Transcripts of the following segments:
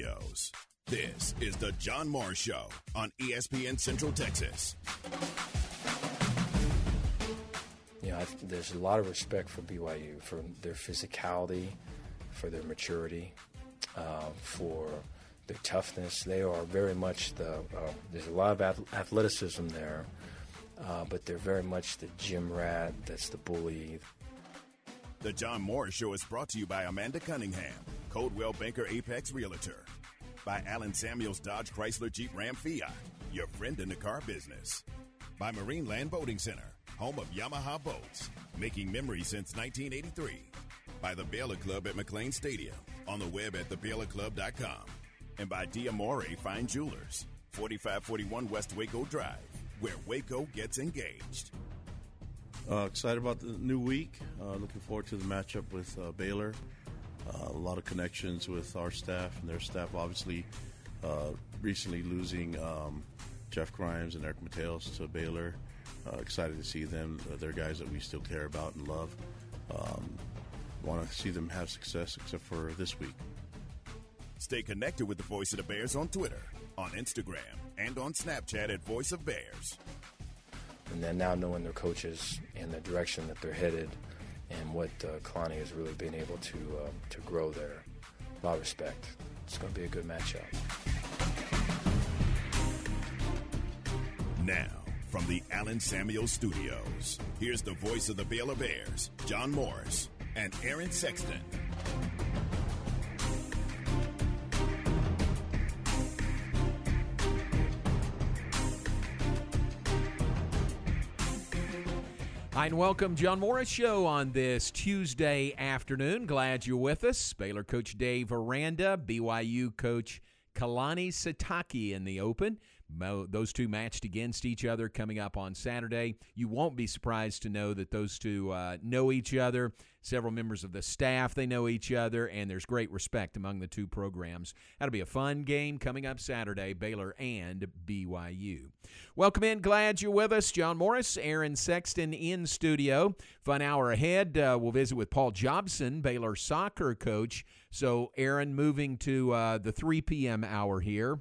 Studios. This is the John Morris Show on ESPN Central Texas. You know, I, there's a lot of respect for BYU for their physicality, for their maturity, uh, for their toughness. They are very much the. Uh, there's a lot of athleticism there, uh, but they're very much the gym rat. That's the bully. The John Morris Show is brought to you by Amanda Cunningham, Coldwell Banker Apex Realtor, by Allen Samuels Dodge Chrysler Jeep Ram Fiat, your friend in the car business, by Marine Land Boating Center, home of Yamaha boats, making memories since 1983, by the Baylor Club at McLane Stadium, on the web at thebaylorclub.com, and by Diamore Fine Jewelers, 4541 West Waco Drive, where Waco gets engaged. Uh, excited about the new week. Uh, looking forward to the matchup with uh, Baylor. Uh, a lot of connections with our staff and their staff. Obviously, uh, recently losing um, Jeff Grimes and Eric Mateos to Baylor. Uh, excited to see them. they're guys that we still care about and love. Um, Want to see them have success, except for this week. Stay connected with the Voice of the Bears on Twitter, on Instagram, and on Snapchat at Voice of Bears and then now knowing their coaches and the direction that they're headed and what uh, Kalani has really been able to uh, to grow there. A lot of respect. It's going to be a good matchup. Now, from the Allen Samuel Studios, here's the voice of the Baylor Bears, John Morris and Aaron Sexton. Hi, and welcome, John Morris Show on this Tuesday afternoon. Glad you're with us. Baylor coach Dave Aranda, BYU coach Kalani Sitake in the open. Those two matched against each other coming up on Saturday. You won't be surprised to know that those two uh, know each other several members of the staff. They know each other, and there's great respect among the two programs. That'll be a fun game coming up Saturday, Baylor and BYU. Welcome in. Glad you're with us. John Morris, Aaron Sexton in studio. Fun hour ahead. Uh, we'll visit with Paul Jobson, Baylor soccer coach. So, Aaron, moving to uh, the 3 p.m. hour here.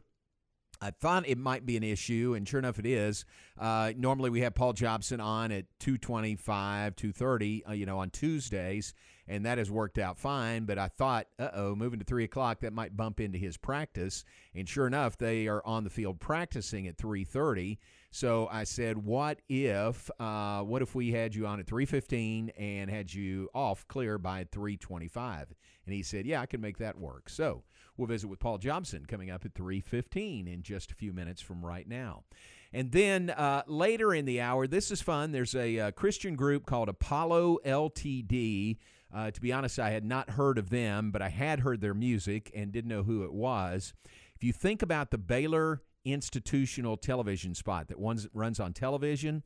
I thought it might be an issue, and sure enough, it is. Uh, normally, we have Paul Jobson on at two twenty-five, two thirty, uh, you know, on Tuesdays, and that has worked out fine. But I thought, uh oh, moving to three o'clock, that might bump into his practice. And sure enough, they are on the field practicing at three thirty. So I said, what if, uh, what if we had you on at three fifteen and had you off clear by three twenty-five? And he said, yeah, I can make that work. So We'll visit with Paul Jobson coming up at 3:15 in just a few minutes from right now. And then uh, later in the hour, this is fun. There's a, a uh, Christian group called Apollo LTD. Uh, to be honest, I had not heard of them, but I had heard their music and didn't know who it was. If you think about the Baylor institutional television spot that runs on television,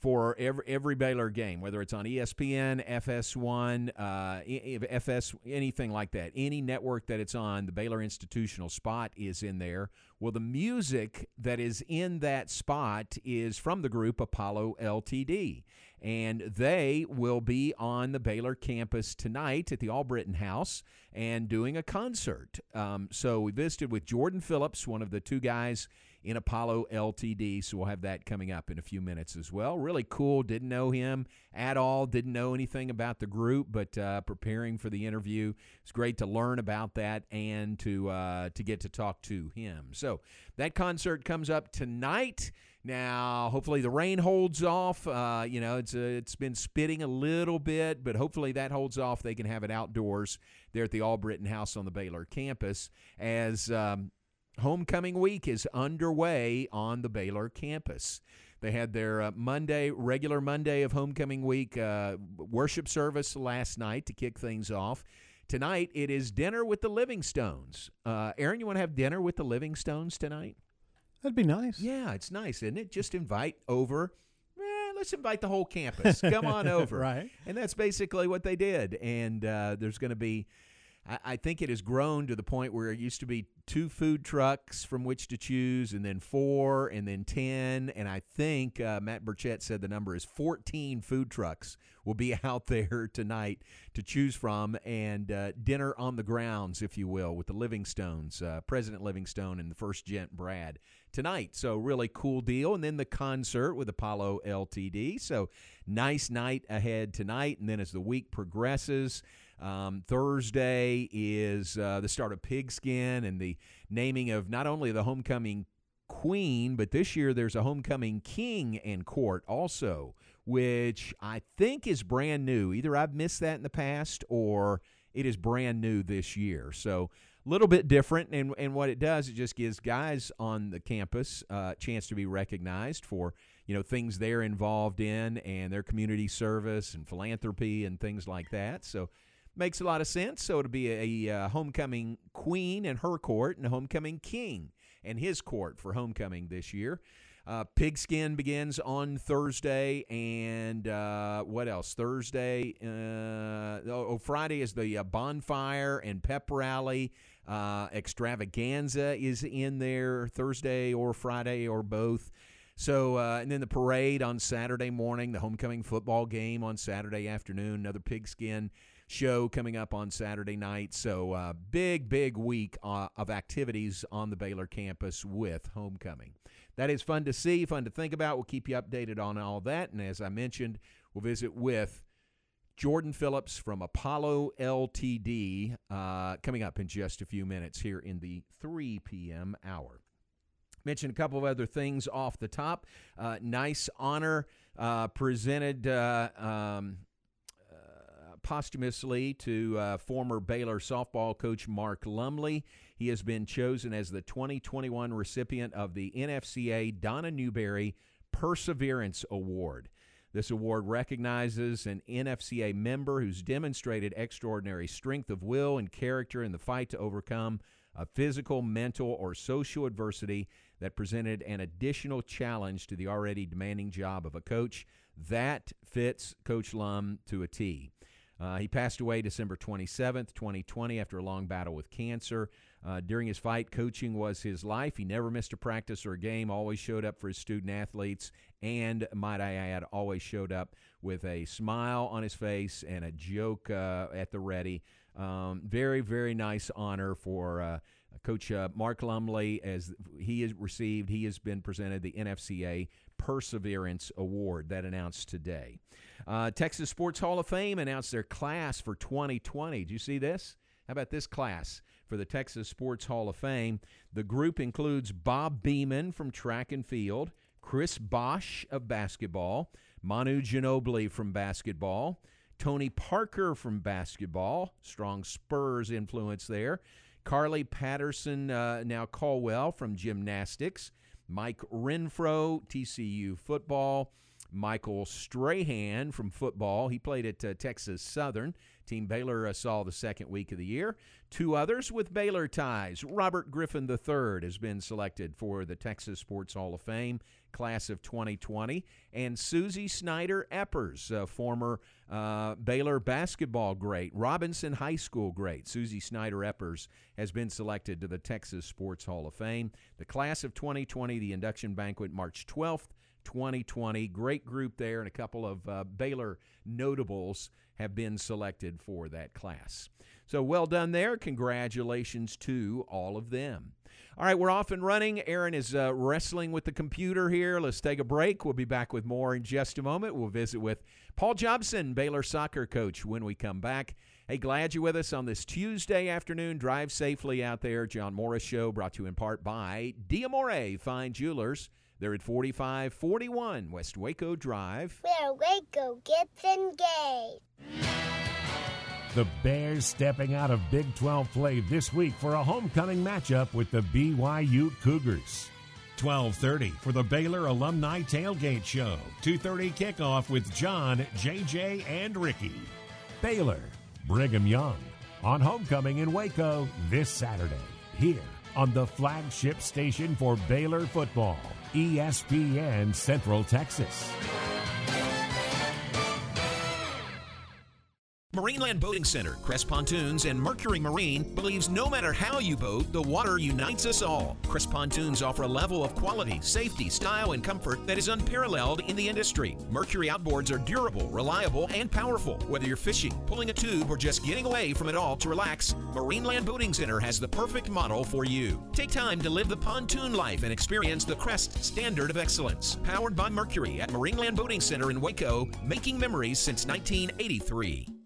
for every, every Baylor game, whether it's on ESPN, FS1, uh, FS, anything like that. Any network that it's on, the Baylor institutional spot is in there. Well, the music that is in that spot is from the group Apollo LTD. And they will be on the Baylor campus tonight at the Albritton House and doing a concert. Um, so we visited with Jordan Phillips, one of the two guys in Apollo LTD. So we'll have that coming up in a few minutes as well. Really cool. Didn't know him at all. Didn't know anything about the group, but uh, preparing for the interview, it's great to learn about that and to uh, to get to talk to him. So that concert comes up tonight. Now, hopefully the rain holds off. Uh, you know, it's uh, it's been spitting a little bit, but hopefully that holds off. They can have it outdoors there at the Albritton House on the Baylor campus as um, Homecoming week is underway on the Baylor campus. They had their uh, Monday, regular Monday of homecoming week uh, worship service last night to kick things off. Tonight, it is dinner with the Livingstones. Uh, Aaron, you want to have dinner with the Livingstones tonight? That'd be nice. Yeah, it's nice, isn't it? Just invite over. Eh, let's invite the whole campus. Come on over. right. And that's basically what they did. And uh, there's going to be I, I think it has grown to the point where it used to be two food trucks from which to choose, and then four, and then 10. And I think uh, Matt Burchett said the number is 14 food trucks will be out there tonight to choose from, and uh, dinner on the grounds, if you will, with the Livingstones, uh, President Livingstone and the first gent Brad tonight. So, really cool deal. And then the concert with Apollo LTD. So, nice night ahead tonight. And then as the week progresses, um, Thursday is uh, the start of Pigskin and the naming of not only the homecoming queen, but this year there's a homecoming king and court also, which I think is brand new. Either I've missed that in the past or it is brand new this year. So a little bit different, and, and what it does, it just gives guys on the campus a uh, chance to be recognized for you know things they're involved in and their community service and philanthropy and things like that. So Makes a lot of sense. So it'll be a, a uh, homecoming queen and her court and a homecoming king and his court for homecoming this year. Uh, Pigskin begins on Thursday, and uh, what else? Thursday, uh, oh, oh, Friday is the uh, bonfire and pep rally. Uh, extravaganza is in there Thursday or Friday or both. So, and then the parade on Saturday morning, the homecoming football game on Saturday afternoon, another pigskin show coming up on Saturday night. So, uh, big, big week uh, of activities on the Baylor campus with homecoming. That is fun to see, fun to think about. We'll keep you updated on all that. And as I mentioned, we'll visit with Jordan Phillips from Apollo LTD uh, coming up in just a few minutes here in the 3 p.m. hour. Mentioned a couple of other things off the top. Uh, nice honor uh, presented uh, um, posthumously to uh, former Baylor softball coach Mark Lumley. He has been chosen as the 2021 recipient of the NFCA Donna Newberry Perseverance Award. This award recognizes an NFCA member who's demonstrated extraordinary strength of will and character in the fight to overcome a physical, mental, or social adversity that presented an additional challenge to the already demanding job of a coach. That fits Coach Lum to a T. Uh, he passed away December 27th, 2020, after a long battle with cancer. Uh, during his fight, coaching was his life. He never missed a practice or a game, always showed up for his student athletes, and, might I add, always showed up with a smile on his face and a joke uh, at the ready. Um, very, very nice honor for uh, Coach uh, Mark Lumley as he has received, he has been presented the NFCA Perseverance Award that announced today. Uh, Texas Sports Hall of Fame announced their class for 2020. Do you see this? How about this class for the Texas Sports Hall of Fame? The group includes Bob Beeman from track and field, Chris Bosh of basketball, Manu Ginobili from basketball, Tony Parker from basketball, strong Spurs influence there, Carly Patterson, uh, now Caldwell from gymnastics, Mike Renfro, TCU football. Michael Strahan from football. He played at uh, Texas Southern. Team Baylor uh, saw the second week of the year. Two others with Baylor ties. Robert Griffin III has been selected for the Texas Sports Hall of Fame class of 2020. And Suzie Snider Eppers, a former uh, Baylor basketball great, Robinson High School great. Suzie Snider Eppers has been selected to the Texas Sports Hall of Fame. The class of 2020, the induction banquet, March 12th 2020. Great group there, and a couple of uh, Baylor notables have been selected for that class. So well done there. Congratulations to all of them. All right, we're off and running. Aaron is uh, wrestling with the computer here. Let's take a break. We'll be back with more in just a moment. We'll visit with Paul Jobson, Baylor soccer coach, when we come back. Hey, glad you're with us on this Tuesday afternoon. Drive safely out there. John Morris Show brought to you in part by Diamore Fine Jewelers. They're at 4541 West Waco Drive. Where Waco gets engaged. The Bears stepping out of Big 12 play this week for a homecoming matchup with the BYU Cougars. 12:30 for the Baylor Alumni Tailgate Show. 2:30 kickoff with John, JJ, and Ricky. Baylor, Brigham Young on homecoming in Waco this Saturday. Here on the flagship station for Baylor football. ESPN Central Texas. Marineland Boating Center, Crest Pontoons, and Mercury Marine believes no matter how you boat, the water unites us all. Crest Pontoons offer a level of quality, safety, style, and comfort that is unparalleled in the industry. Mercury outboards are durable, reliable, and powerful. Whether you're fishing, pulling a tube, or just getting away from it all to relax, Marineland Boating Center has the perfect model for you. Take time to live the pontoon life and experience the Crest standard of excellence. Powered by Mercury at Marineland Boating Center in Waco, making memories since 1983.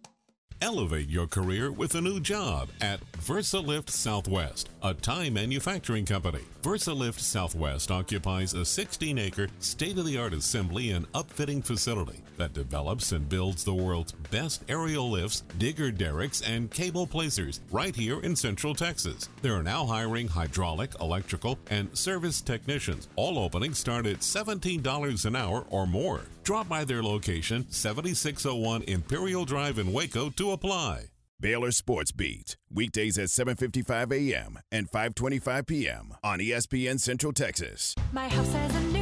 Elevate your career with a new job at VersaLift Southwest, a Time manufacturing company. VersaLift Southwest occupies a 16 acre state of the art assembly and upfitting facility that develops and builds the world's best aerial lifts, digger derricks, and cable placers right here in Central Texas. They are now hiring hydraulic, electrical, and service technicians. All openings start at $17 an hour or more. Drop by their location, 7601 Imperial Drive in Waco, to apply. Baylor Sports Beat, weekdays at 7:55 a.m. and 5:25 p.m. on ESPN Central Texas. My house has a new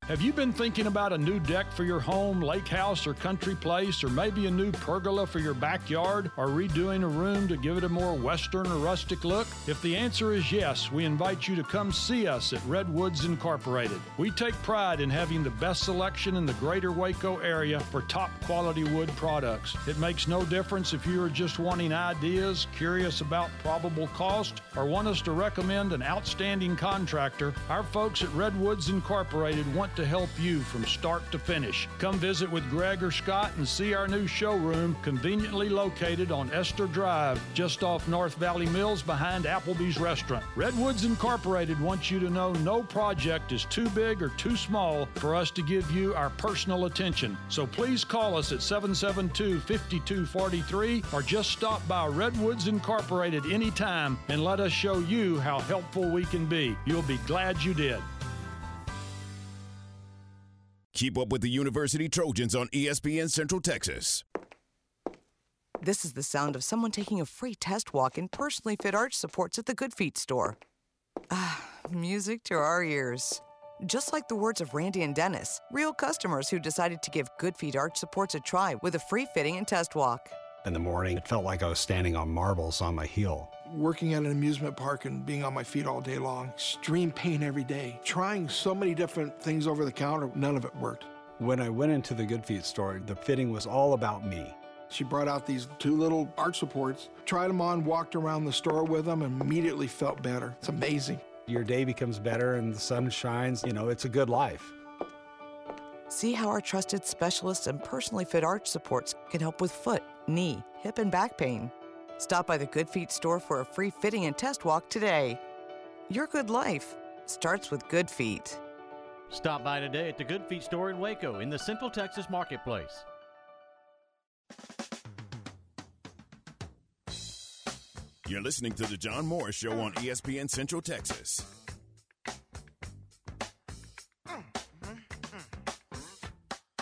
Have you been thinking about a new deck for your home, lake house, or country place, or maybe a new pergola for your backyard, or redoing a room to give it a more western or rustic look? If the answer is yes, we invite you to come see us at Redwoods Incorporated. We take pride in having the best selection in the greater Waco area for top quality wood products. It makes no difference if you are just wanting ideas, curious about probable cost, or want us to recommend an outstanding contractor. Our folks at Redwoods Incorporated want to help you from start to finish. Come visit with Greg or Scott and see our new showroom conveniently located on Esther Drive, just off North Valley Mills behind Applebee's restaurant. Redwoods Incorporated wants you to know no project is too big or too small for us to give you our personal attention. So please call us at 772 5243 or just stop by Redwoods Incorporated anytime and let us show you how helpful we can be. You'll be glad you did. Keep up with the University Trojans on ESPN Central Texas. This is the sound of someone taking a free test walk in personally fit arch supports at the Good Feet store. Ah, music to our ears. Just like the words of Randy and Dennis, real customers who decided to give Good Feet arch supports a try with a free fitting and test walk. In the morning, it felt like I was standing on marbles on my heel. Working at an amusement park and being on my feet all day long, extreme pain every day. Trying so many different things over the counter, none of it worked. When I went into the Good Feet store, the fitting was all about me. She brought out these two little arch supports, tried them on, walked around the store with them, and immediately felt better. It's amazing. Your day becomes better and the sun shines. You know, it's a good life. See how our trusted specialists and personally fit arch supports can help with foot, knee, hip, and back pain. Stop by the Good Feet store for a free fitting and test walk today. Your good life starts with Good Feet. Stop by today at the Good Feet store in Waco in the Central Texas Marketplace. You're listening to The John Morris Show on ESPN Central Texas.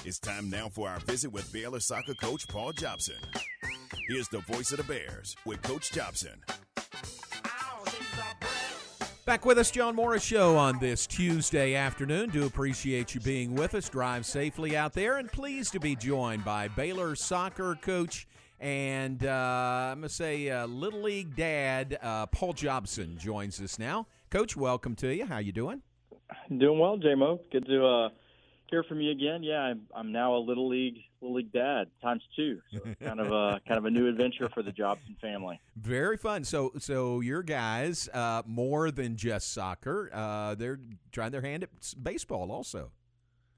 It's time now for our visit with Baylor soccer coach Paul Jobson. Here's the voice of the Bears with Coach Jobson. Back with us, John Morris Show on this Tuesday afternoon. Do appreciate you being with us. Drive safely out there, and pleased to be joined by Baylor soccer coach and uh, I'm gonna say uh, little league dad uh, Paul Jobson joins us now. Coach, welcome to you. How you doing? Doing well, JMO. Good to uh, hear from you again. Yeah, I'm, I'm now a little league little league dad times two. So it's kind of a kind of a new adventure for the Jobson family. Very fun. So, so your guys uh, more than just soccer. Uh, they're trying their hand at baseball also.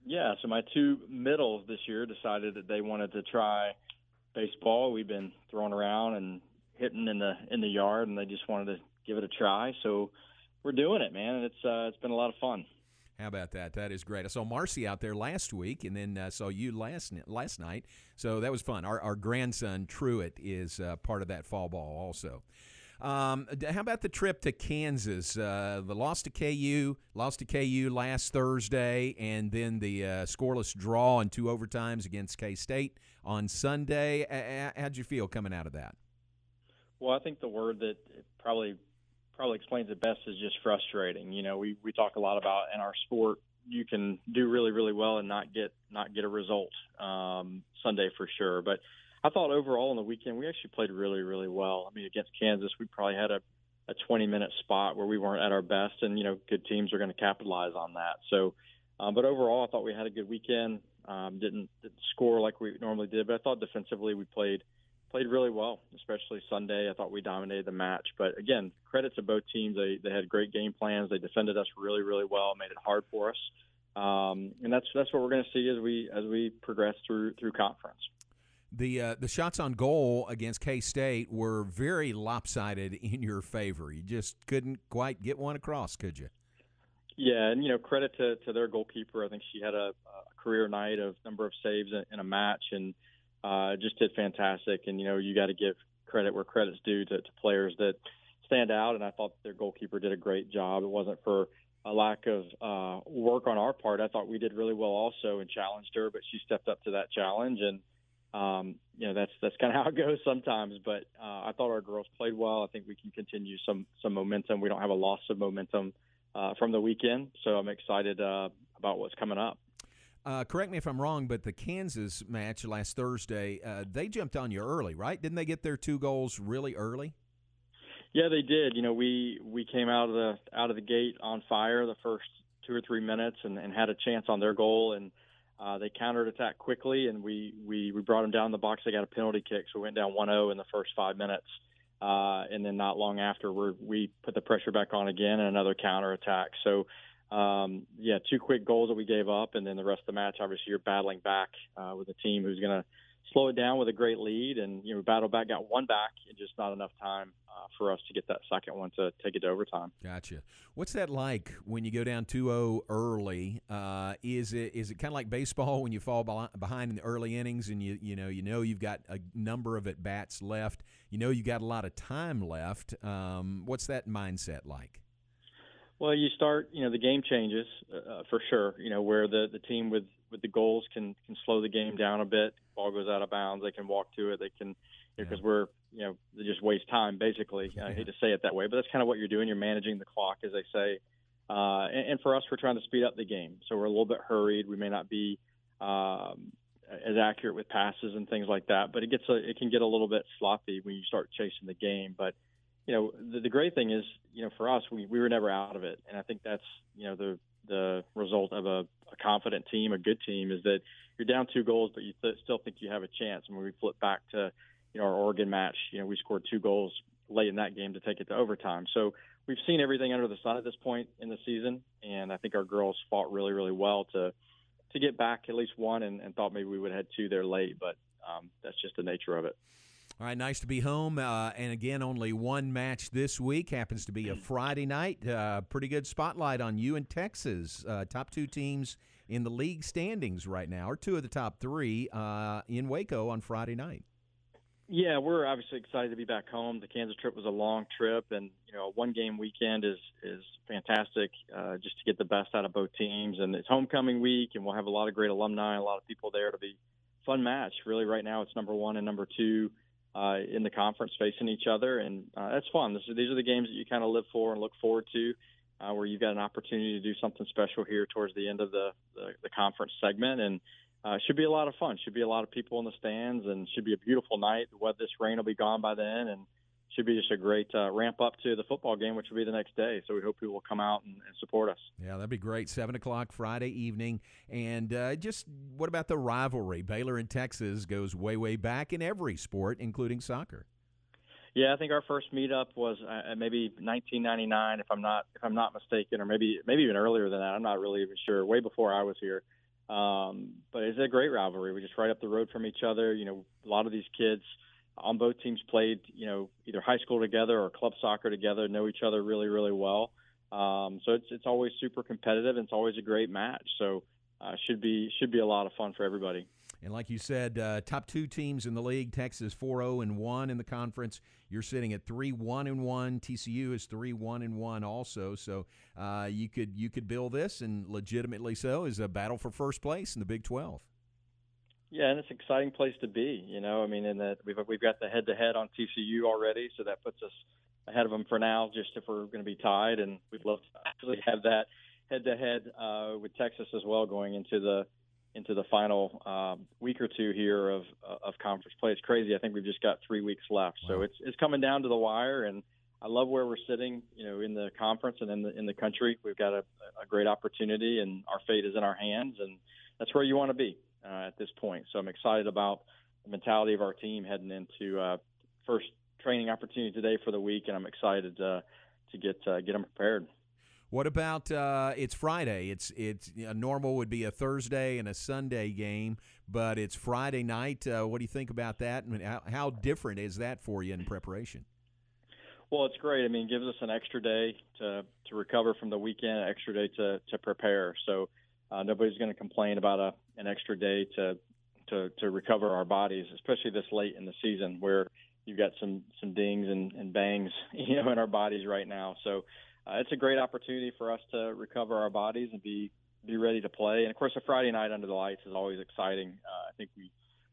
Yeah, so my two middles this year decided that they wanted to try baseball. We've been throwing around and hitting in the in the yard, and they just wanted to give it a try. So we're doing it, man, and it's uh, it's been a lot of fun. How about that? That is great. I saw Marcy out there last week, and then uh, saw you last last night. So that was fun. Our, our grandson Truett is uh, part of that fall ball also. Um, how about the trip to Kansas? Uh, the loss to KU, lost to KU last Thursday, and then the uh, scoreless draw in two overtimes against K State on Sunday. How'd you feel coming out of that? Well, I think the word that probably probably explains it best is just frustrating. You know, we we talk a lot about in our sport you can do really really well and not get not get a result um, Sunday for sure. But I thought overall on the weekend we actually played really really well. I mean, against Kansas we probably had a a 20 minute spot where we weren't at our best, and you know, good teams are going to capitalize on that. So, um, but overall, I thought we had a good weekend. Um, didn't, didn't score like we normally did, but I thought defensively we played played really well, especially Sunday. I thought we dominated the match. But again, credit to both teams. They they had great game plans. They defended us really really well, made it hard for us. Um, and that's that's what we're going to see as we as we progress through through conference. The uh, the shots on goal against K State were very lopsided in your favor. You just couldn't quite get one across, could you? Yeah, and you know, credit to, to their goalkeeper. I think she had a, a career night of number of saves in, in a match, and uh, just did fantastic. And you know, you got to give credit where credit's due to, to players that stand out. And I thought their goalkeeper did a great job. It wasn't for a lack of uh, work on our part. I thought we did really well also and challenged her, but she stepped up to that challenge. And um, you know, that's that's kind of how it goes sometimes. But uh, I thought our girls played well. I think we can continue some some momentum. We don't have a loss of momentum uh, from the weekend, so I'm excited uh, about what's coming up. Uh, correct me if I'm wrong, but the Kansas match last Thursday, uh, they jumped on you early, right? Didn't they get their two goals really early? Yeah, they did. You know, we we came out of the out of the gate on fire the first two or three minutes and, and had a chance on their goal, and uh, they countered attack quickly, and we, we we brought them down the box. They got a penalty kick, so we went down 1-0 in the first five minutes, uh, and then not long after, we we put the pressure back on again and another counter attack. So. Um, yeah, two quick goals that we gave up, and then the rest of the match, obviously, you're battling back uh, with a team who's going to slow it down with a great lead, and you know, battle back, got one back, and just not enough time uh, for us to get that second one to take it to overtime. Gotcha. What's that like when you go down 2-0 early? Uh, is it is it kind of like baseball when you fall behind in the early innings and you you know you know you've got a number of at bats left, you know you got a lot of time left. Um, what's that mindset like? Well, you start, you know, the game changes uh, for sure. You know, where the the team with with the goals can can slow the game down a bit. Ball goes out of bounds, they can walk to it. They can because you know, we're you know they just waste time basically. I hate to say it that way, but that's kind of what you're doing. You're managing the clock, as they say. Uh, and, and for us, we're trying to speed up the game, so we're a little bit hurried. We may not be um, as accurate with passes and things like that, but it gets a, it can get a little bit sloppy when you start chasing the game. But you know, the, the great thing is, you know, for us, we, we were never out of it. And I think that's, you know, the, the result of a, a confident team, a good team is that you're down two goals, but you th- still think you have a chance. And when we flip back to, you know, our Oregon match, you know, we scored two goals late in that game to take it to overtime. So we've seen everything under the sun at this point in the season. And I think our girls fought really, really well to, to get back at least one and, and thought maybe we would had two there late, but um, that's just the nature of it. All right, nice to be home. Uh, and again, only one match this week happens to be a Friday night. Uh, pretty good spotlight on you and Texas. Uh, top two teams in the league standings right now, or two of the top three uh, in Waco on Friday night. Yeah, we're obviously excited to be back home. The Kansas trip was a long trip, and you know, a one-game weekend is is fantastic uh, just to get the best out of both teams. And it's homecoming week, and we'll have a lot of great alumni, a lot of people there to be fun match. Really, right now it's number one and number two uh, in the conference facing each other, and uh, that's fun. This, these are the games that you kind of live for and look forward to, uh, where you've got an opportunity to do something special here towards the end of the the, the conference segment, and uh, should be a lot of fun. Should be a lot of people in the stands, and should be a beautiful night. What this rain will be gone by then, and should be just a great uh, ramp up to the football game, which will be the next day. So we hope people will come out and, and support us. Yeah, that'd be great. Seven o'clock Friday evening, and uh, just what about the rivalry? Baylor and Texas goes way, way back in every sport, including soccer. Yeah, I think our first meetup was uh, maybe 1999, if I'm not if I'm not mistaken, or maybe maybe even earlier than that. I'm not really even sure. Way before I was here. Um, but it's a great rivalry. We're just right up the road from each other. You know, a lot of these kids on both teams played, you know, either high school together or club soccer together, know each other really, really well. Um, so it's it's always super competitive and it's always a great match. So uh, should be should be a lot of fun for everybody. And like you said, uh, top two teams in the league: Texas 4-0 and one in the conference. You're sitting at three one and one. TCU is three one and one also. So uh, you could you could bill this, and legitimately so, is a battle for first place in the Big 12. Yeah, and it's an exciting place to be. You know, I mean, in that we've we've got the head to head on TCU already, so that puts us ahead of them for now. Just if we're going to be tied, and we'd love to actually have that head to head with Texas as well going into the into the final um, week or two here of of conference play. It's crazy. I think we've just got three weeks left, so it's it's coming down to the wire, and I love where we're sitting. You know, in the conference and in the in the country, we've got a, a great opportunity, and our fate is in our hands, and that's where you want to be uh, at this point. So I'm excited about the mentality of our team heading into uh, first training opportunity today for the week, and I'm excited uh, to get uh, get them prepared. What about uh, it's Friday? It's it's a normal would be a Thursday and a Sunday game, but it's Friday night. Uh, what do you think about that? And how, how different is that for you in preparation? Well, it's great. I mean, it gives us an extra day to to recover from the weekend, an extra day to to prepare. So uh, nobody's going to complain about a an extra day to to to recover our bodies, especially this late in the season where you've got some some dings and, and bangs, you know, in our bodies right now. So uh, it's a great opportunity for us to recover our bodies and be be ready to play. And of course, a Friday night under the lights is always exciting. Uh, I think we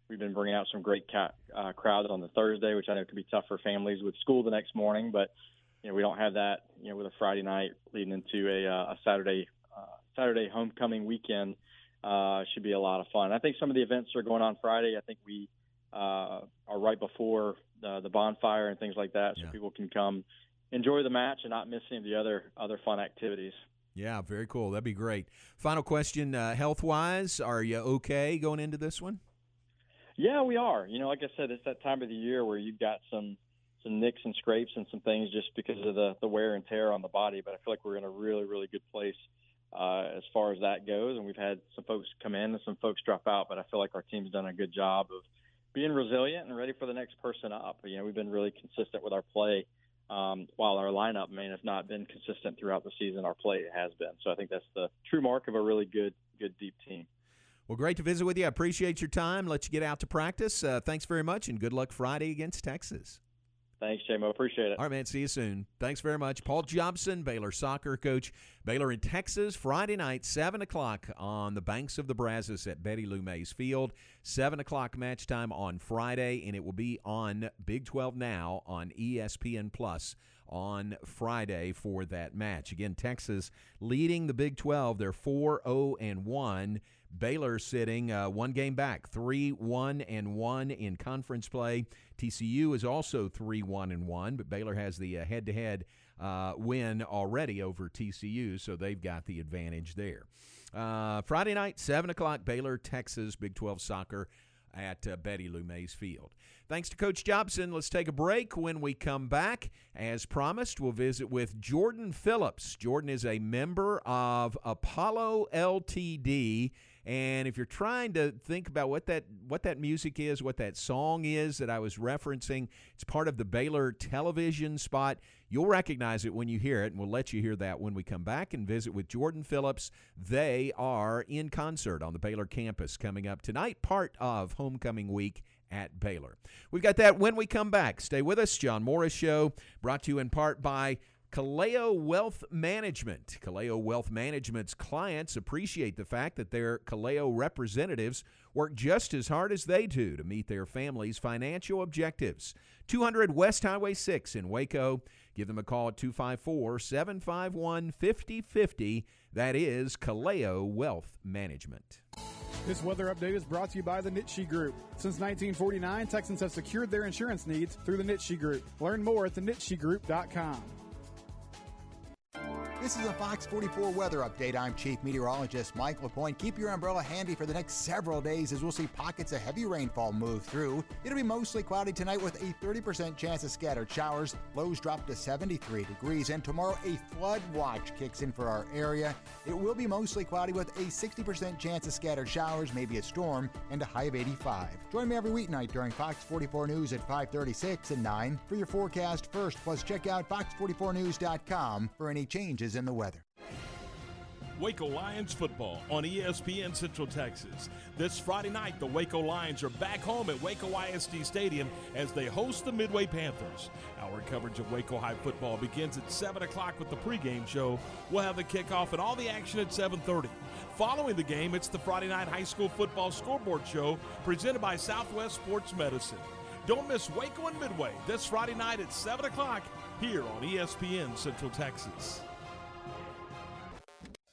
we've been bringing out some great cat, uh, crowds on the Thursday, which I know can be tough for families with school the next morning. But you know, we don't have that. You know, with a Friday night leading into a, uh, a Saturday uh, Saturday homecoming weekend, uh, should be a lot of fun. I think some of the events are going on Friday. I think we uh, are right before uh, the bonfire and things like that, so Yeah. people can come enjoy the match and not miss any of the other other fun activities. Yeah, very cool. That'd be great. Final question: uh, Health wise, are you okay going into this one? Yeah, we are. You know, like I said, it's that time of the year where you've got some some nicks and scrapes and some things just because of the the wear and tear on the body. But I feel like we're in a really really good place uh, as far as that goes. And we've had some folks come in and some folks drop out, but I feel like our team's done a good job of being resilient and ready for the next person up. You know, we've been really consistent with our play. Um, while our lineup may have not been consistent throughout the season, our play has been. So I think that's the true mark of a really good, good deep team. Well, great to visit with you. I appreciate your time. Let you get out to practice. Uh, thanks very much, and good luck Friday against Texas. Thanks, JMO. Appreciate it. All right, man. See you soon. Thanks very much. Paul Jobson, Baylor soccer coach. Baylor in Texas, Friday night, 7 o'clock on the banks of the Brazos at Betty Lou Mays Field. 7 o'clock match time on Friday, and it will be on Big 12 Now on ESPN Plus on Friday for that match. Again, Texas leading the Big 12. They're 4 0 and 1. Baylor sitting uh, one game back, 3 1 and 1 in conference play. TCU is also 3 1 and 1, but Baylor has the head to head win already over TCU, so they've got the advantage there. Uh, Friday night, 7 o'clock, Baylor, Texas, Big 12 soccer at uh, Betty Lou Mays Field. Thanks to Coach Jobson. Let's take a break. When we come back, as promised, we'll visit with Jordan Phillips. Jordan is a member of Apollo LTD. And if you're trying to think about what that what that music is, what that song is that I was referencing, it's part of the Baylor television spot. You'll recognize it when you hear it, and we'll let you hear that when we come back and visit with Jordan Phillips. They are in concert on the Baylor campus coming up tonight, part of homecoming week at Baylor. We've got that when we come back. Stay with us. John Morris Show, brought to you in part by Kaleo Wealth Management. Kaleo Wealth Management's clients appreciate the fact that their Kaleo representatives work just as hard as they do to meet their family's financial objectives. 200 West Highway 6 in Waco. Give them a call at 254 751 5050. That is Kaleo Wealth Management. This weather update is brought to you by the Nitsche Group. Since 1949, Texans have secured their insurance needs through the Nitsche Group. Learn more at thenitschegroup.com. This is a Fox 44 weather update. I'm Chief Meteorologist Mike LaPointe. Keep your umbrella handy for the next several days as we'll see pockets of heavy rainfall move through. It'll be mostly cloudy tonight with a 30% chance of scattered showers. Lows drop to 73 degrees, and tomorrow a flood watch kicks in for our area. It will be mostly cloudy with a 60% chance of scattered showers, maybe a storm, and a high of 85. Join me every weeknight during Fox 44 News at 5:36 and 9 for your forecast first. Plus, check out fox44news.com for any changes in the weather. Waco Lions football on ESPN Central Texas. This Friday night, the Waco Lions are back home at Waco ISD Stadium as they host the Midway Panthers. Our coverage of Waco High football begins at 7 o'clock with the pregame show. We'll have the kickoff and all the action at 7.30. Following the game, it's the Friday night high school football scoreboard show presented by Southwest Sports Medicine. Don't miss Waco and Midway this Friday night at 7 o'clock here on ESPN Central Texas.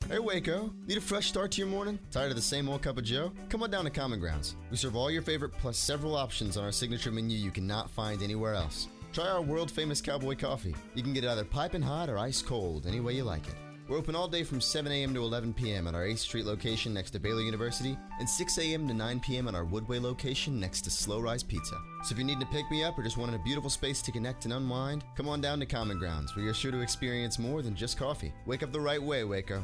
Hey Waco, need a fresh start to your morning? Tired of the same old cup of joe? Come on down to Common Grounds. We serve all your favorite plus several options on our signature menu you cannot find anywhere else. Try our world famous cowboy coffee. You can get it either piping hot or ice cold, any way you like it. We're open all day from 7 a.m. to 11 p.m. at our 8th Street location next to Baylor University and 6 a.m. to 9 p.m. at our Woodway location next to Slow Rise Pizza. So if you're needing to pick me up or just wanting a beautiful space to connect and unwind, come on down to Common Grounds where you're sure to experience more than just coffee. Wake up the right way, Waco.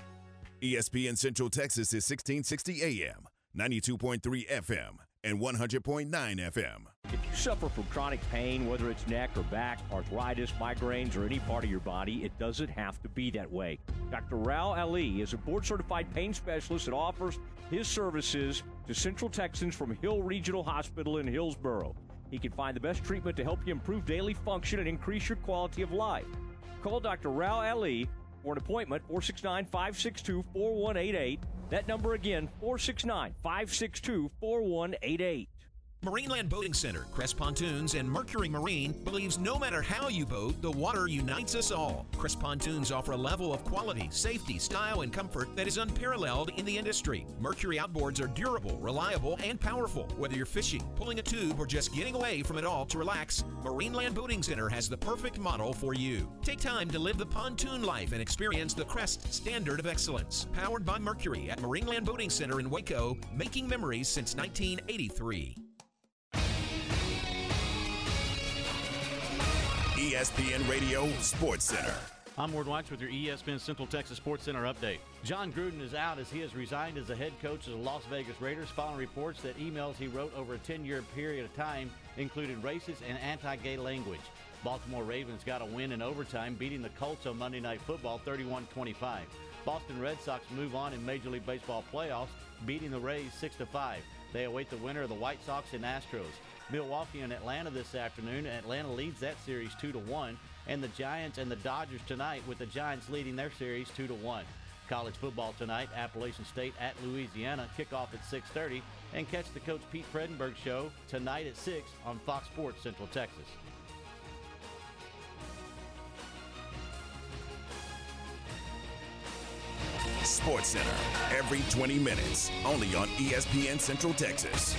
ESPN Central Texas is 1660 AM, 92.3 FM, and 100.9 FM. If you suffer from chronic pain, whether it's neck or back, arthritis, migraines, or any part of your body, it doesn't have to be that way. Dr. Rao Ali is a board certified pain specialist that offers his services to Central Texans from Hill Regional Hospital in Hillsboro. He can find the best treatment to help you improve daily function and increase your quality of life. Call Dr. Rao Ali for an appointment 469 562 4188. That number again 469 562 4188. Marineland Boating Center, Crest Pontoons, and Mercury Marine believes no matter how you boat, the water unites us all. Crest Pontoons offer a level of quality, safety, style, and comfort that is unparalleled in the industry. Mercury outboards are durable, reliable, and powerful. Whether you're fishing, pulling a tube, or just getting away from it all to relax, Marineland Boating Center has the perfect model for you. Take time to live the pontoon life and experience the Crest standard of excellence. Powered by Mercury at Marineland Boating Center in Waco, making memories since 1983. ESPN Radio Sports Center. I'm Ward Watch with your ESPN Central Texas Sports Center update. Jon Gruden is out as he has resigned as the head coach of the Las Vegas Raiders following reports that emails he wrote over a 10 year period of time included racist and anti gay language. Baltimore Ravens got a win in overtime, beating the Colts on Monday Night Football 31 25. Boston Red Sox move on in Major League Baseball playoffs, beating the Rays 6 5. They await the winner of the White Sox and Astros. Milwaukee and Atlanta this afternoon. Atlanta leads that series 2 to 1, and the Giants and the Dodgers tonight with the Giants leading their series 2 to 1. College football tonight, Appalachian State at Louisiana, kickoff at 6:30, and catch the coach Pete Fredenburg show tonight at 6 on Fox Sports Central Texas. Sports Center, every 20 minutes, only on ESPN Central Texas.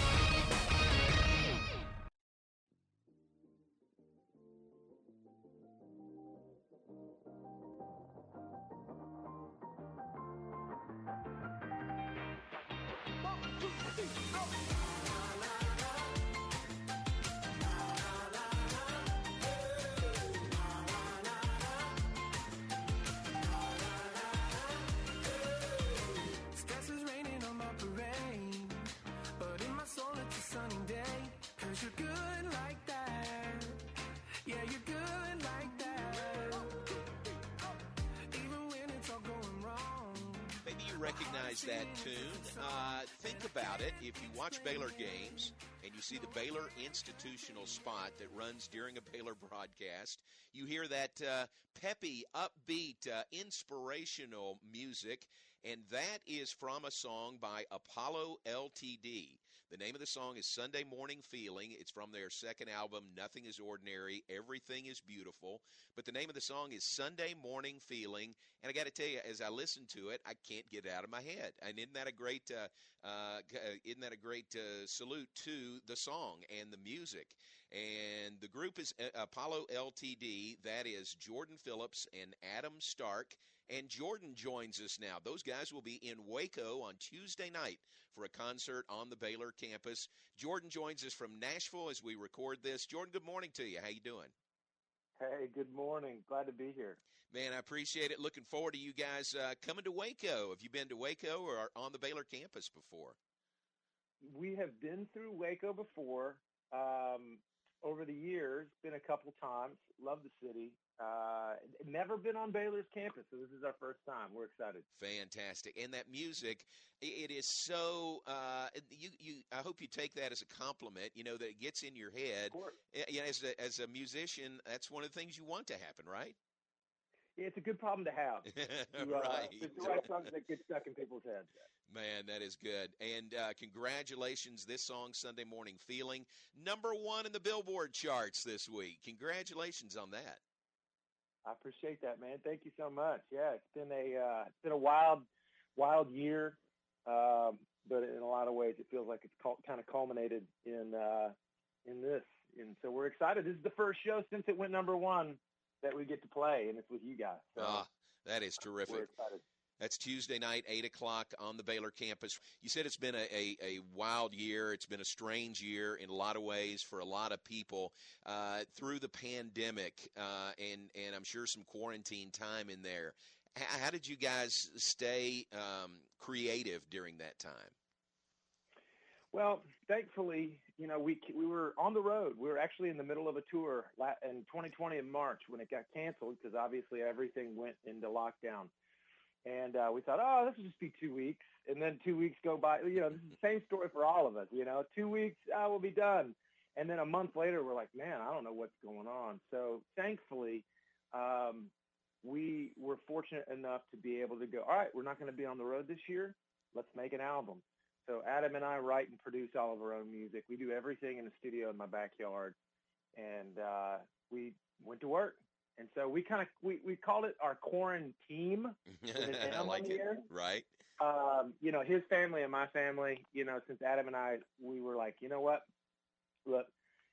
Recognize that tune. Uh, think about it. If you watch Baylor games and you see the Baylor institutional spot that runs during a Baylor broadcast, you hear that uh, peppy, upbeat, uh, inspirational music, and that is from a song by Apollo LTD. The name of the song is Sunday Morning Feeling. It's from their second album, Nothing is Ordinary, Everything is Beautiful. But the name of the song is Sunday Morning Feeling. And I got to tell you, as I listen to it, I can't get it out of my head. And isn't that a great, uh, uh, uh, isn't that a great uh, salute to the song and the music? And the group is uh, Apollo LTD. That is Jordan Phillips and Adam Stark. And Jordan joins us now. Those guys will be in Waco on Tuesday night for a concert on the Baylor campus. Jordan joins us from Nashville as we record this. Jordan, good morning to you. How you doing? Hey, good morning. Glad to be here. Man, I appreciate it. Looking forward to you guys uh, coming to Waco. Have you been to Waco or are on the Baylor campus before? We have been through Waco before um, over the years, been a couple times. Love the city. Uh, never been on Baylor's campus, so this is our first time. We're excited. Fantastic, and that music, it is so. Uh, you, you, I hope you take that as a compliment. You know that it gets in your head. Yeah, as a, as a musician, that's one of the things you want to happen, right? Yeah, it's a good problem to have. To, uh, right. It's the right songs that get stuck in people's heads. Man, that is good. And uh, congratulations, this song, Sunday Morning Feeling, number one in the Billboard charts this week. Congratulations on that. I appreciate that, man. Thank you so much. Yeah, it's been a uh, it's been a wild, wild year, um, but in a lot of ways, it feels like it's cul- kind of culminated in uh, in this, and so we're excited. This is the first show since it went number one that we get to play, and it's with you guys. So Ah, that is terrific. we're excited. That's Tuesday night, 8 o'clock on the Baylor campus. You said it's been a, a, a wild year. It's been a strange year in a lot of ways for a lot of people uh, through the pandemic uh, and, and I'm sure some quarantine time in there. How did you guys stay um, creative during that time? Well, thankfully, you know, we we were on the road. We were actually in the middle of a tour in 2020 in March when it got canceled because obviously everything went into lockdown. And uh, we thought, oh, this will just be two weeks. And then two weeks go by. You know, this is the same story for all of us. You know, two weeks, uh, we'll be done. And then a month later, we're like, man, I don't know what's going on. So thankfully, um, we were fortunate enough to be able to go, all right, we're not going to be on the road this year. Let's make an album. So Adam and I write and produce all of our own music. We do everything in the studio in my backyard, and uh, we went to work. And so we kind of we, we called it our quarantine. an like it. Right? Um, you know, his family and my family. You know, since Adam and I, we were like, you know what? Look,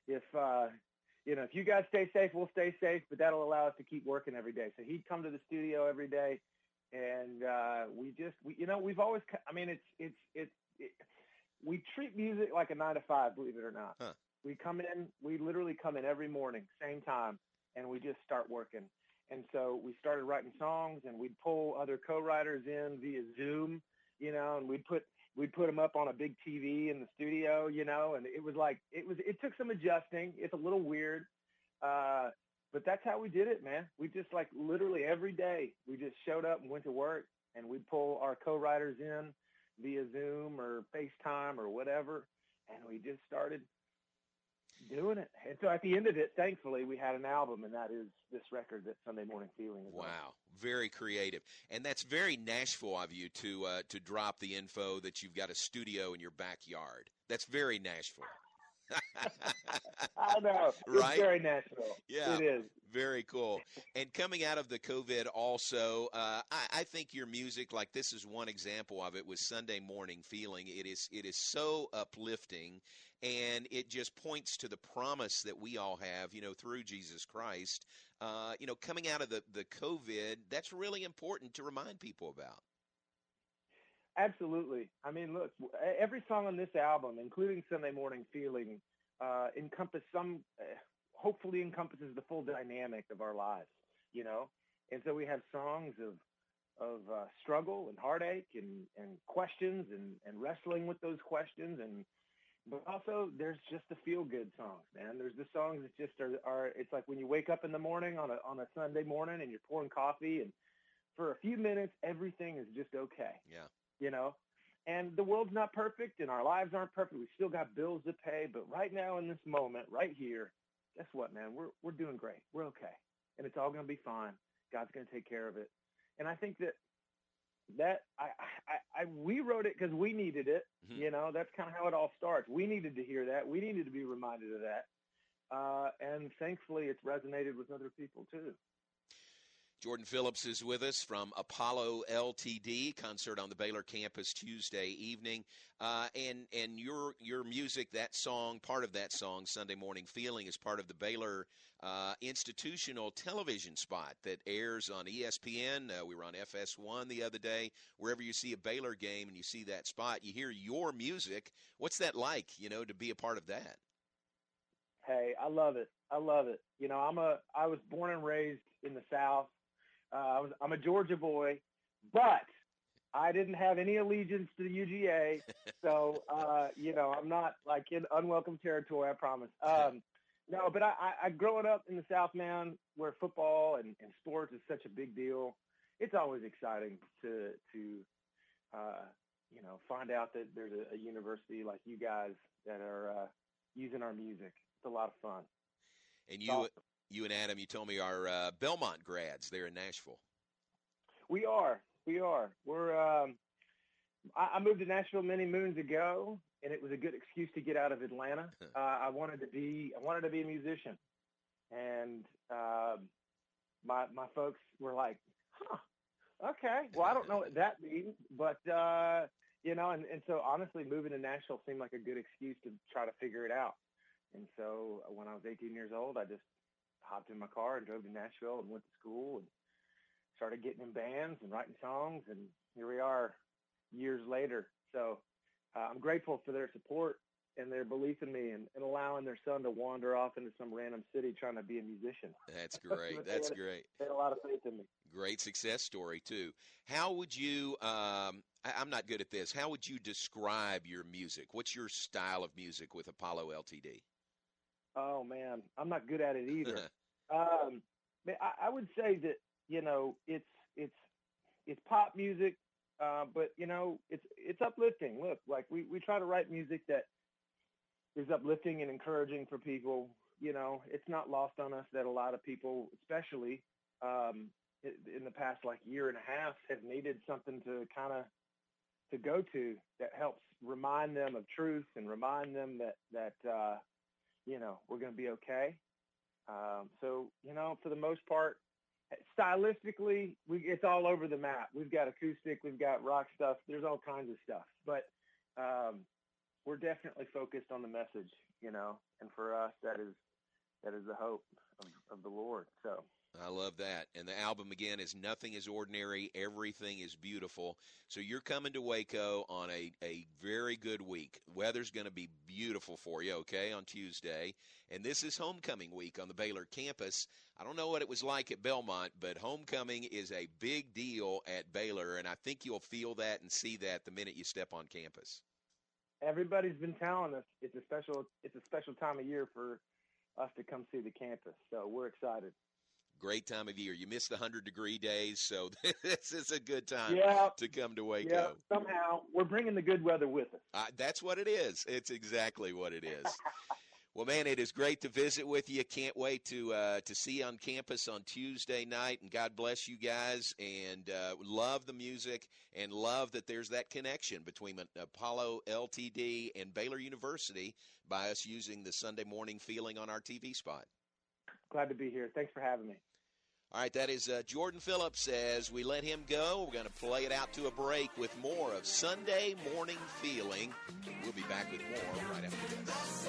if uh, you know, if you guys stay safe, we'll stay safe. But that'll allow us to keep working every day. So he'd come to the studio every day, and uh, we just, we, you know, we've always. I mean, it's it's it's. It, we treat music like a nine to five, believe it or not. Huh. We come in, we literally come in every morning, same time, and we just start working. And so we started writing songs, and we'd pull other co-writers in via Zoom, you know, and we'd put we'd put them up on a big TV in the studio, you know, and it was like it was it took some adjusting. It's a little weird, uh, but that's how we did it, man. We just like literally every day we just showed up and went to work, and we'd pull our co-writers in via Zoom or FaceTime or whatever, and we just started doing it. And so at the end of it, thankfully, we had an album, and that is this record, that Sunday Morning Feeling. Is on. Wow, very creative, and that's very Nashville of you to uh, to drop the info that you've got a studio in your backyard. That's very Nashville. I know. Right? It's very Nashville. Yeah, It is. Very cool. And coming out of the COVID, also, uh, I, I think your music, like this, is one example of it. was Sunday Morning Feeling, it is it is so uplifting, and it just points to the promise that we all have, you know, through Jesus Christ. Uh, you know, coming out of the the COVID, that's really important to remind people about. Absolutely. I mean, look, every song on this album, including Sunday Morning Feeling, uh, encompass some, uh, hopefully encompasses the full dynamic of our lives, you know? And so we have songs of, of uh, struggle and heartache and, and questions and, and wrestling with those questions. And, but also there's just the feel good songs, man. There's the songs that just are, are, it's like when you wake up in the morning on a, on a Sunday morning and you're pouring coffee and for a few minutes, everything is just okay. Yeah. You know, and the world's not perfect, and our lives aren't perfect. We still got bills to pay, but right now in this moment, right here, guess what, man? We're we're doing great. We're okay, and it's all going to be fine. God's going to take care of it. And I think that that I I, I we wrote it because we needed it. Mm-hmm. You know, that's kind of how it all starts. We needed to hear that. We needed to be reminded of that. Uh, and thankfully, it's resonated with other people too. Jordan Phillips is with us from Apollo LTD concert on the Baylor campus Tuesday evening, uh, and and your your music, that song, part of that song, Sunday Morning Feeling, is part of the Baylor uh, institutional television spot that airs on ESPN. Uh, we were on FS1 the other day. Wherever you see a Baylor game and you see that spot, you hear your music. What's that like? You know, to be a part of that. Hey, I love it. I love it. You know, I'm a I was born and raised in the South. Uh, I was I'm a Georgia boy, but I didn't have any allegiance to the UGA, so uh, you know I'm not like in unwelcome territory. I promise. Um, no, but I, I, I growing up in the South, man, where football and, and sports is such a big deal. It's always exciting to to uh, you know find out that there's a, a university like you guys that are uh, using our music. It's a lot of fun. And you you and Adam, you told me are uh, Belmont grads there in Nashville. We are. We are. We're. Um, I, I moved to Nashville many moons ago, and it was a good excuse to get out of Atlanta. uh, I wanted to be. I wanted to be a musician, and um, my my folks were like, "Huh, okay. Well, I don't know what that means, but uh, you know." And, and so, honestly, moving to Nashville seemed like a good excuse to try to figure it out. And so, when I was 18 years old, I just hopped in my car and drove to Nashville and went to school and started getting in bands and writing songs. And here we are years later. So uh, I'm grateful for their support and their belief in me and, and allowing their son to wander off into some random city trying to be a musician. That's great. They That's had- great. They had a lot of faith in me. Great success story too. How would you? Um, I, I'm not good at this. How would you describe your music? What's your style of music with Apollo LTD? Oh man, I'm not good at it either. um, I, I would say that you know it's it's it's pop music, uh, but you know it's it's uplifting. Look, like we we try to write music that is uplifting and encouraging for people. You know, it's not lost on us that a lot of people, especially um, in the past like year and a half, have needed something to kind of to go to that helps remind them of truth and remind them that that uh, you know we're going to be okay. Um, so you know, for the most part, stylistically, we it's all over the map. We've got acoustic, we've got rock stuff. There's all kinds of stuff, but um, we're definitely focused on the message, you know. And for us, that is that is the hope of, of the Lord. So I love that. And the album again is Nothing is Ordinary, Everything is Beautiful. So you're coming to Waco on a, a very good week. Weather's going to be beautiful for you, okay, on Tuesday. And this is homecoming week on the Baylor campus. I don't know what it was like at Belmont, but homecoming is a big deal at Baylor. And I think you'll feel that and see that the minute you step on campus. everybody's been telling us it's a special it's a special time of year for us to come see the campus. So we're excited. Great time of year. You missed the 100 degree days, so this is a good time Yeah. to come to Waco. Yeah, somehow we're bringing the good weather with us. Uh, that's what it is. It's exactly what it is. well, man, it is great to visit with you. Can't wait to uh, to see you on campus on Tuesday night. And God bless you guys. And uh, love the music and love that there's that connection between Apollo LTD and Baylor University by us using the Sunday morning feeling on our TV spot. Glad to be here. Thanks for having me. All right, that is uh, Jordan Phillips. As we let him go, we're going to play it out to a break with more of Sunday Morning Feeling. We'll be back with more right after this.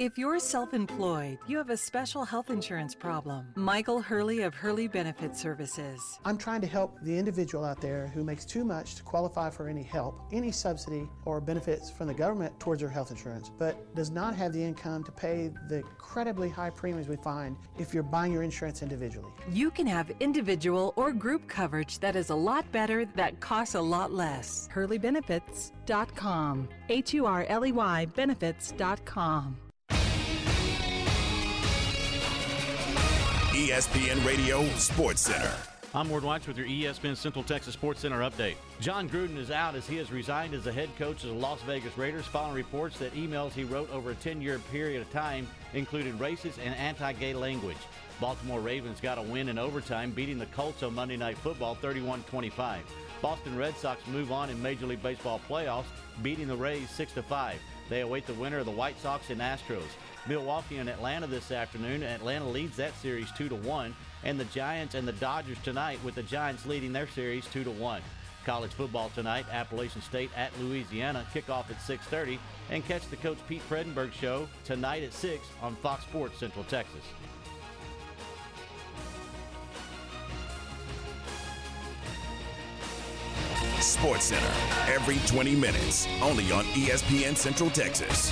If you're self employed, you have a special health insurance problem. Michael Hurley of Hurley Benefit Services. I'm trying to help the individual out there who makes too much to qualify for any help, any subsidy, or benefits from the government towards their health insurance, but does not have the income to pay the incredibly high premiums we find if you're buying your insurance individually. You can have individual or group coverage that is a lot better, that costs a lot less. HurleyBenefits.com. H U R L E Y Benefits.com. ESPN Radio Sports Center. I'm Ward Watts with your ESPN Central Texas Sports Center update. Jon Gruden is out as he has resigned as the head coach of the Las Vegas Raiders following reports that emails he wrote over a 10 year period of time included racist and anti gay language. Baltimore Ravens got a win in overtime, beating the Colts on Monday Night Football 31 25. Boston Red Sox move on in Major League Baseball playoffs, beating the Rays 6 5. They await the winner of the White Sox and Astros. Milwaukee and Atlanta this afternoon. Atlanta leads that series 2 to 1, and the Giants and the Dodgers tonight with the Giants leading their series 2 to 1. College football tonight, Appalachian State at Louisiana, kickoff at 6:30, and catch the Coach Pete Fredenburg show tonight at 6 on Fox Sports Central Texas. Sports Center every 20 minutes, only on ESPN Central Texas.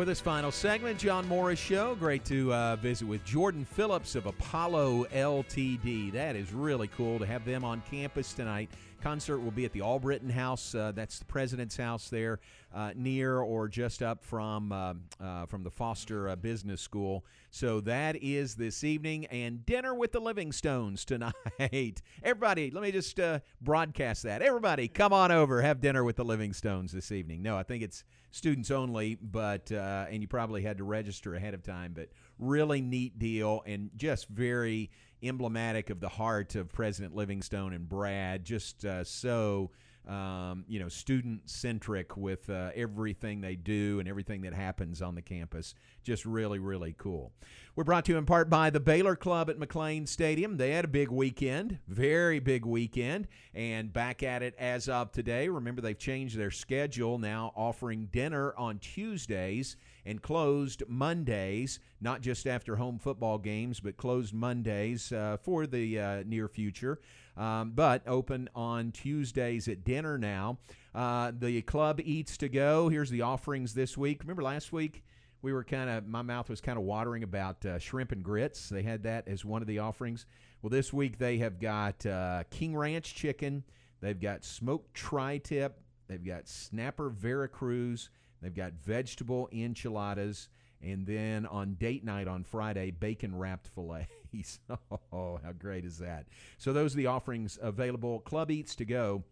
With us, final segment, John Morris Show. Great to uh, visit with Jordan Phillips of Apollo LTD. That is really cool to have them on campus tonight. Concert will be at the Allbritton House. Uh, that's the president's house there, uh, near or just up from um, uh, from the Foster uh, Business School. So that is this evening, and dinner with the Livingstones tonight. Everybody, let me just uh, broadcast that. Everybody, come on over, have dinner with the Livingstones this evening. No, I think it's students only, but uh, and you probably had to register ahead of time. But really neat deal, and just very emblematic of the heart of President Livingstone and Brad. Just uh, so um, you know, student centric with uh, everything they do and everything that happens on the campus. Just really, really cool. We're brought to you in part by the Baylor Club at McLane Stadium. They had a big weekend, very big weekend, and back at it as of today. Remember, they've changed their schedule now, offering dinner on Tuesdays and closed Mondays, not just after home football games, but closed Mondays uh, for the uh, near future um, but open on Tuesdays at dinner now. Uh, the club eats to go. Here's the offerings this week. Remember last week? We were kind of, my mouth was kind of watering about uh, shrimp and grits. They had that as one of the offerings. Well, this week they have got uh, King Ranch chicken. They've got smoked tri tip. They've got snapper Veracruz. They've got vegetable enchiladas. And then on date night on Friday, bacon wrapped fillets. oh, how great is that? So those are the offerings available. Club Eats to go.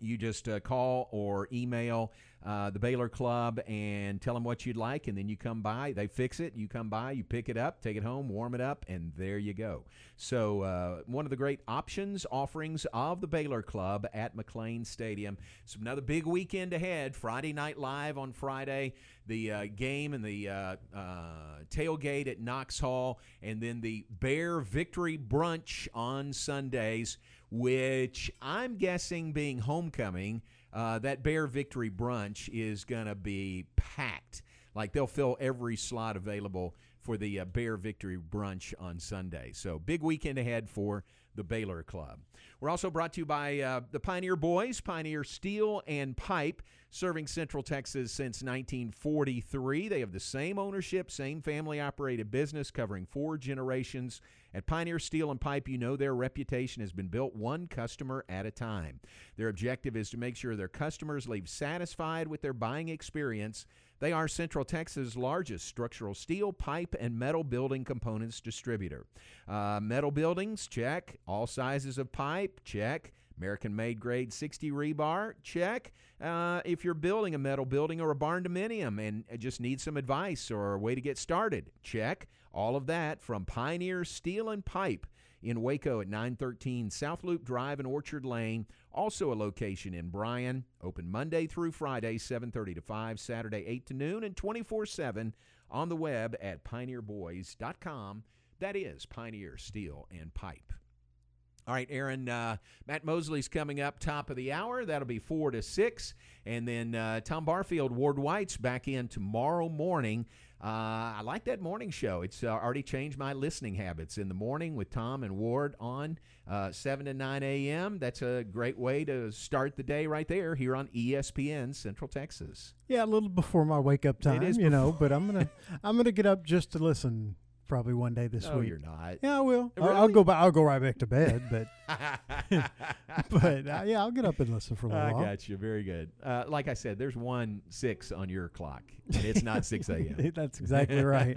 You just uh, call or email uh, the Baylor Club and tell them what you'd like, and then you come by. They fix it. You come by, you pick it up, take it home, warm it up, and there you go. So, uh, one of the great options, offerings of the Baylor Club at McLane Stadium. So, another big weekend ahead. Friday Night Live on Friday, the uh, game and the uh, uh, tailgate at Knox Hall, and then the Bear Victory Brunch on Sundays, which I'm guessing being homecoming – uh, that Bear Victory Brunch is going to be packed. Like they'll fill every slot available for the uh, Bear Victory Brunch on Sunday. So big weekend ahead for the Baylor Club. We're also brought to you by uh, the Pioneer Boys, Pioneer Steel and Pipe, serving Central Texas since 1943. They have the same ownership, same family operated business covering four generations. At Pioneer Steel and Pipe, you know their reputation has been built one customer at a time. Their objective is to make sure their customers leave satisfied with their buying experience they are Central Texas' largest structural steel, pipe, and metal building components distributor. Uh, metal buildings, check. All sizes of pipe, check. American made grade 60 rebar, check. Uh, if you're building a metal building or a barn dominium and just need some advice or a way to get started, check. All of that from Pioneer Steel and Pipe in Waco at 913 South Loop Drive and Orchard Lane. Also a location in Bryan, open Monday through Friday, 7:30 to 5, Saturday 8 to noon, and 24/7 on the web at pioneerboys.com. That is Pioneer Steel and Pipe. All right, Aaron. Uh, Matt Mosley's coming up top of the hour. That'll be four to six, and then uh, Tom Barfield, Ward White's back in tomorrow morning. Uh, I like that morning show. It's uh, already changed my listening habits. In the morning with Tom and Ward on uh, 7 to 9 a.m. That's a great way to start the day right there here on ESPN Central Texas. Yeah, a little before my wake up time, you know, but I'm gonna I'm gonna get up just to listen probably one day this no, week. you're not. Yeah, I will. Really? I'll, I'll go. By, I'll go right back to bed. But but uh, yeah, I'll get up and listen for a little I while. got you. Very good. Uh, like I said, there's one six on your clock, and it's not 6 a.m. That's exactly right.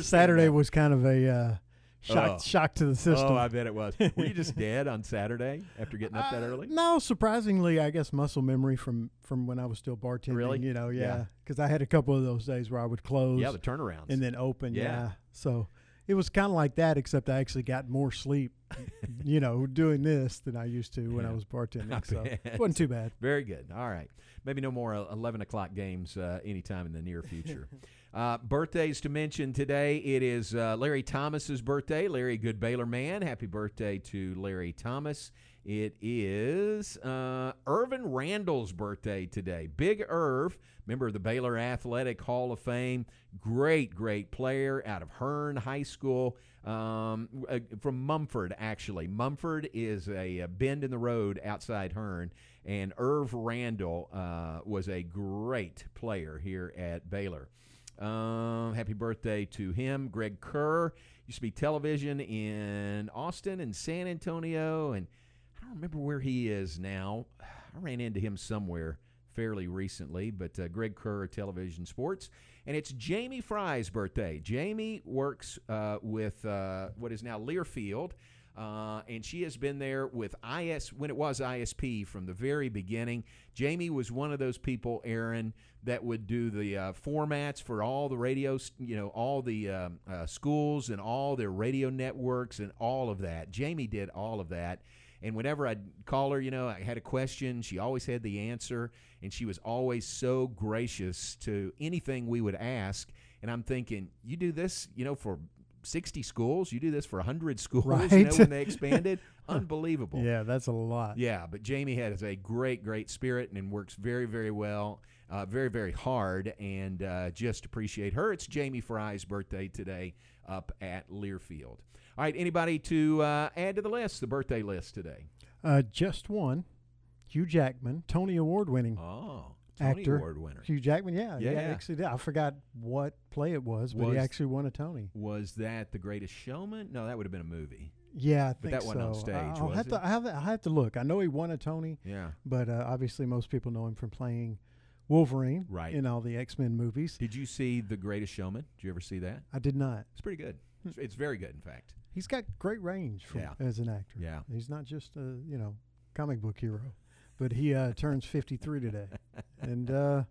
Saturday that. was kind of a uh, shock Oh. shock to the system. Oh, I bet it was. Were you just dead on Saturday after getting up that early? No, surprisingly, I guess muscle memory from from when I was still bartending. Really? You know, Yeah. yeah, because I had a couple of those days where I would close. Yeah, the turnarounds. and then open. Yeah. Yeah. So it was kind of like that, except I actually got more sleep. you know, doing this than I used to when I Yeah. was I bartending. So bet. it wasn't too bad. Very good. All right. Maybe no more uh, 11 o'clock games uh, anytime in the near future. Uh, birthdays to mention today. It is uh, Larry Thomas's birthday. Larry, good Baylor man. Happy birthday to Larry Thomas. It is uh, Ervin Randle's birthday today. Big Irv, member of the Baylor Athletic Hall of Fame. Great, great player out of Hearne High School um, uh, from Mumford, actually. Mumford is a, uh bend in the road outside Hearne, and Irv Randle uh, was a great player here at Baylor. Um, happy birthday to him. Greg Kerr used to be television in Austin and San Antonio, and I don't remember where he is now. I ran into him somewhere fairly recently, but uh, Greg Kerr, Television Sports. And it's Jamie Fry's birthday. Jamie works uh, with uh, what is now Learfield, uh, and she has been there with IS when it was ISP from the very beginning. Jamie was one of those people, Aaron, that would do the uh, formats for all the radios, you know, all the um, uh, schools and all their radio networks and all of that. Jamie did all of that. And whenever I'd call her, you know, I had a question, she always had the answer, and she was always so gracious to anything we would ask. And I'm thinking, you do this, you know, for 60 schools, you do this for 100 schools, Right. you know, when they expanded. Unbelievable. Yeah, that's a lot. Yeah, but Jamie has a great, great spirit and works very, very well, uh, very, very hard, and uh, just appreciate her. It's Jamie Fry's birthday today up at Learfield. All right, anybody to uh, add to the list, the birthday list today? Uh, just one. Hugh Jackman, Tony Award winning. Oh, Tony actor. Award winner. Hugh Jackman, yeah, Yeah, yeah, actually did. I forgot what play it was, but Was- he actually won a Tony. Was that The Greatest Showman? No, that would have been a movie. Yeah, I but think that wasn't on so. stage, I'll was have it? to. I have, I have to look. I know he won a Tony. Yeah. but uh, obviously most people know him from playing Wolverine, Right. in all the X Men movies. Did you see The Greatest Showman? Did you ever see that? I did not. It's pretty good. It's, it's very good, in fact. He's got great range Yeah. as an actor. Yeah. he's not just a you know comic book hero, but he uh, turns fifty three today, and uh,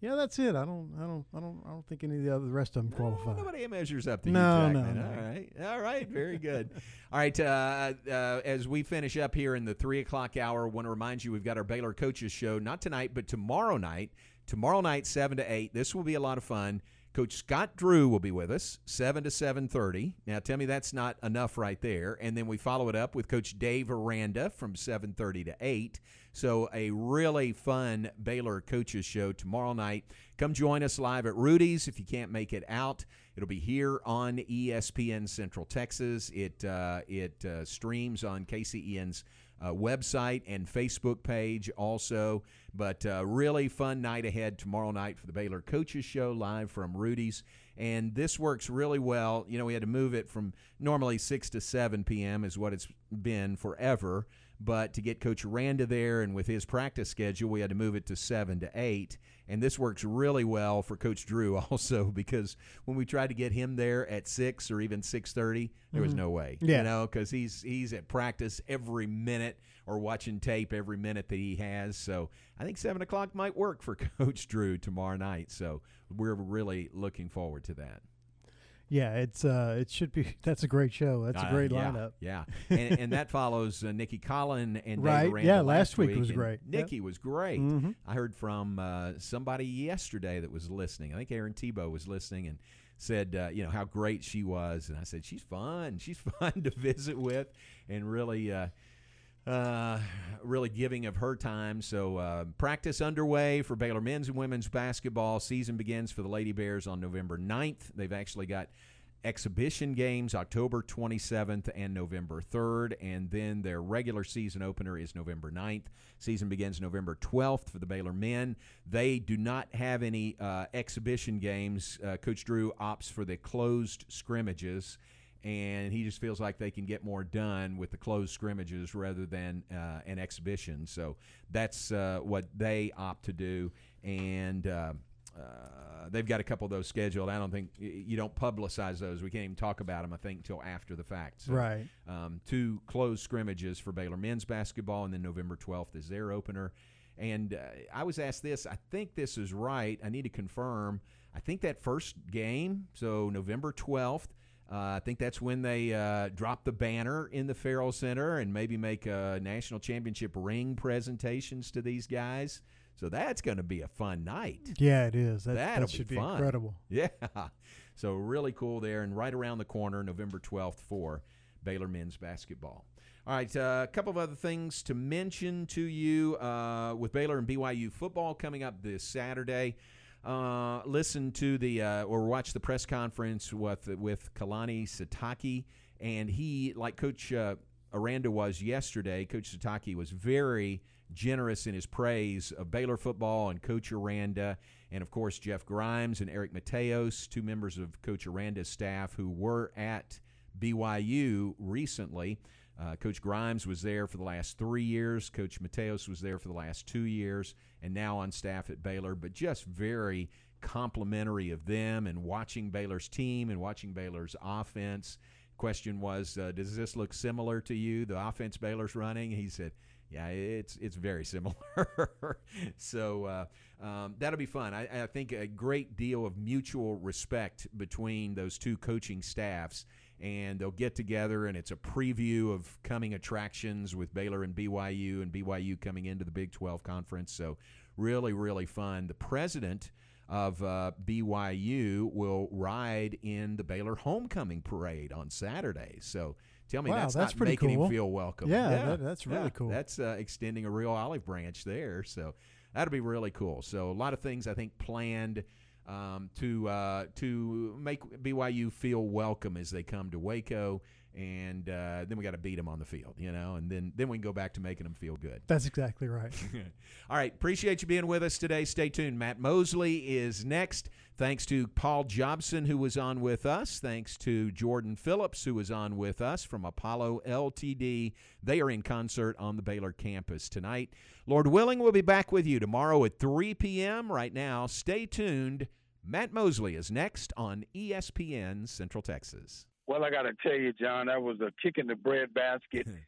yeah, that's it. I don't, I don't, I don't, I don't think any of the other the rest of them qualify. Nobody measures up to No, Hugh no, no. All right. All right. Very good. All right. Uh, uh, as we finish up here in the three o'clock hour, I want to remind you we've got our Baylor Coaches Show, not tonight, but tomorrow night. Tomorrow night, 7 to 8. This will be a lot of fun. Coach Scott Drew will be with us, 7 to 7.30. Now, tell me that's not enough right there. And then we follow it up with Coach Dave Aranda from 7.30 to 8. So a really fun Baylor Coaches Show tomorrow night. Come join us live at Rudy's if you can't make it out. It'll be here on ESPN Central Texas. It uh, it uh, streams on KCEN's uh, website and Facebook page also. But uh, really fun night ahead tomorrow night for the Baylor Coaches Show live from Rudy's. And this works really well. You know, we had to move it from normally 6 to 7 p.m. is what it's been forever. But to get Coach Aranda there and with his practice schedule, we had to move it to 7 to 8. And this works really well for Coach Drew also because when we tried to get him there at 6 or even 6.30, there was Mhm. no way. Yeah. You know, because he's, he's at practice every minute or watching tape every minute that he has. So I think 7 o'clock might work for Coach Drew tomorrow night. So we're really looking forward to that. Yeah, it's uh, it should be. That's a great show. That's a Uh, great yeah, lineup. Yeah, and, and that follows uh, Nicki Collen and Right, yeah, last week was and great. Yep. Nikki was great. Mhm. I heard from uh, somebody yesterday that was listening. I think Aaron Tebow was listening and said, uh, you know, how great she was. And I said, she's fun. She's fun to visit with, and really. Uh, uh, really giving of her time. So uh, practice underway for Baylor men's and women's basketball. Season begins for the Lady Bears on November 9th. They've actually got exhibition games October 27th and November 3rd, and then their regular season opener is November 9th. Season begins November 12th for the Baylor men. They do not have any uh, exhibition games. Uh, Coach Drew opts for the closed scrimmages and he just feels like they can get more done with the closed scrimmages rather than uh, an exhibition. So that's uh, what they opt to do, and. Uh, uh, they've got a couple of those scheduled. I don't think you don't publicize those. We can't even talk about them. I think until after the fact. So, Right. Um, two closed scrimmages for Baylor men's basketball, and then November 12th is their opener. And uh, I was asked this. I think this is right. I need to confirm. I think that first game, so November 12th, uh, I think that's when they uh, drop the banner in the Ferrell Center and maybe make uh, national championship ring presentations to these guys. So that's going to be a fun night. Yeah, it is. That, That'll should be, fun. incredible. Yeah. So really cool there, and right around the corner, November 12th for Baylor men's basketball. All right, uh, a couple of other things to mention to you uh, with Baylor and BYU football coming up this Saturday. Uh, listen to the uh, or watch the press conference with with Kalani Sitake, and he, like Coach uh, Aranda was yesterday, Coach Sitake was very generous in his praise of Baylor football and Coach Aranda, and of course Jeff Grimes and Eric Mateos, two members of Coach Aranda's staff who were at BYU recently. Uh, Coach Grimes was there for the last three years. Coach Mateos was there for the last two years, and now on staff at Baylor. But just very complimentary of them and watching Baylor's team and watching Baylor's offense. Question was, uh, does this look similar to you? The offense Baylor's running? He said, yeah, it's it's very similar. so uh, um, that'll be fun. I, I think a great deal of mutual respect between those two coaching staffs, and they'll get together, and it's a preview of coming attractions with Baylor and BYU, and BYU coming into the Big 12 conference. So, really, really fun. The president of uh, BYU will ride in the Baylor homecoming parade on Saturday. So, tell me Wow, that's, that's not pretty making cool. him feel welcome. Yeah, that- that's really yeah, cool. That's uh, extending a real olive branch there. So, that'll be really cool. So, a lot of things I think planned um, to uh, to make BYU feel welcome as they come to Waco, and uh, then we got to beat them on the field, you know, and then then we can go back to making them feel good. That's exactly right. All right, appreciate you being with us today. Stay tuned. Matt Mosley is next. Thanks to Paul Jobson, who was on with us. Thanks to Jordan Phillips, who was on with us from Apollo LTD. They are in concert on the Baylor campus tonight. Lord willing, we'll be back with you tomorrow at 3 p.m. Right now, stay tuned. Matt Mosley is next on ESPN Central Texas. Well, I got to tell you, John, that was a kick in the bread basket.